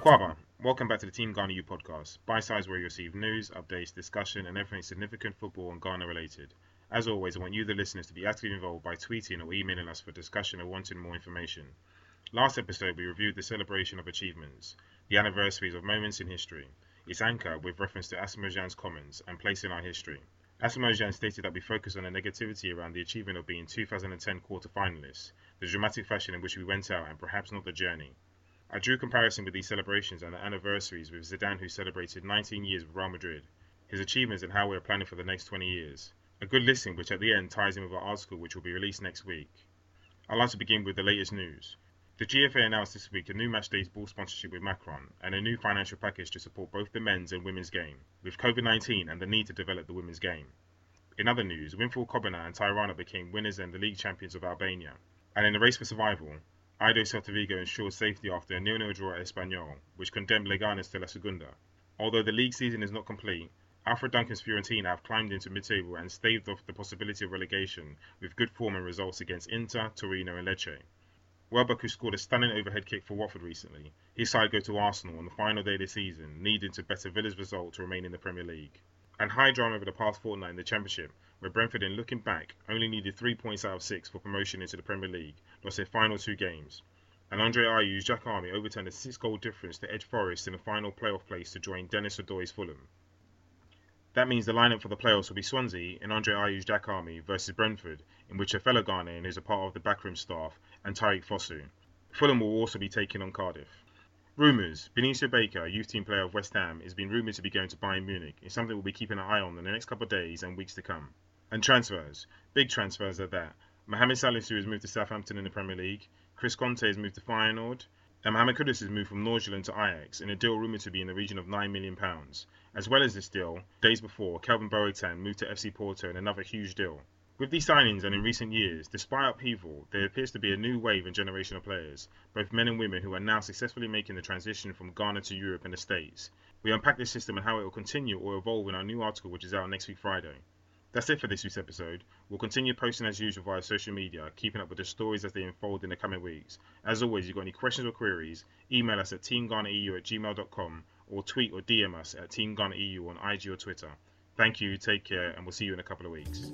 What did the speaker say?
Akwaaba, welcome back to the Team Ghana EU podcast. By size where you receive news, updates, discussion, and everything significant football and Ghana related. As always, I want you, the listeners, to be actively involved by tweeting or emailing us for discussion or wanting more information. Last episode, we reviewed the celebration of achievements, the anniversaries of moments in history, its anchor with reference to Asamoah comments and place in our history. Asamoah stated that we focus on the negativity around the achievement of being 2010 quarter finalists, the dramatic fashion in which we went out, and perhaps not the journey. I drew comparison with these celebrations and the anniversaries with Zidane, who celebrated 19 years with Real Madrid, his achievements and how we are planning for the next 20 years. A good listen, which at the end ties in with our article, which will be released next week. I'd like to begin with the latest news. The GFA announced this week a new matchdays ball sponsorship with Macron and a new financial package to support both the men's and women's game, with COVID 19 and the need to develop the women's game. In other news, Winful Cobbinah and Tirana became winners and the league champions of Albania. And in the race for survival, Aidoo Celta ensured safety after a nil-nil draw at Espanyol, which condemned Leganes to La Segunda. Although the league season is not complete, Alfred Duncan's Fiorentina have climbed into mid-table and staved off the possibility of relegation with good form and results against Inter, Torino and Lecce. Welbeck, who scored a stunning overhead kick for Watford recently, his side go to Arsenal on the final day of the season, needing to better Villa's result to remain in the Premier League. And high drama over the past fortnight in the Championship, where Brentford, in looking back, only needed three points out of six for promotion into the Premier League, lost their final two games. And Andre Ayew's Jack Army overturned a six-goal difference to edge Forest in the final playoff place to join Denis Odoi's Fulham. That means the lineup for the playoffs will be Swansea and Andre Ayew's Jack Army versus Brentford, in which a fellow Ghanaian is a part of the backroom staff, and Tariq Fosu. Fulham will also be taking on Cardiff. Rumours Benicio Baker, youth team player of West Ham, is being rumoured to be going to Bayern Munich. It's something we'll be keeping an eye on in the next couple of days and weeks to come. And transfers. Big transfers at that. Mohamed Salisu has moved to Southampton in the Premier League. Chris Conteh has moved to Feyenoord. And Mohamed Kudus has moved from Nordsjælland to Ajax in a deal rumoured to be in the region of £9 million. As well as this deal, days before, Kelvin Boateng moved to FC Porto in another huge deal. With these signings and in recent years, despite upheaval, there appears to be a new wave and generation of players, both men and women, who are now successfully making the transition from Ghana to Europe and the States. We unpack this system and how it will continue or evolve in our new article, which is out next week Friday. That's it for this week's episode. We'll continue posting as usual via social media, keeping up with the stories as they unfold in the coming weeks. As always, if you've got any questions or queries, email us at teamghanaeu at gmail.com or tweet or DM us at teamghanaeu on IG or Twitter. Thank you, take care, and we'll see you in a couple of weeks.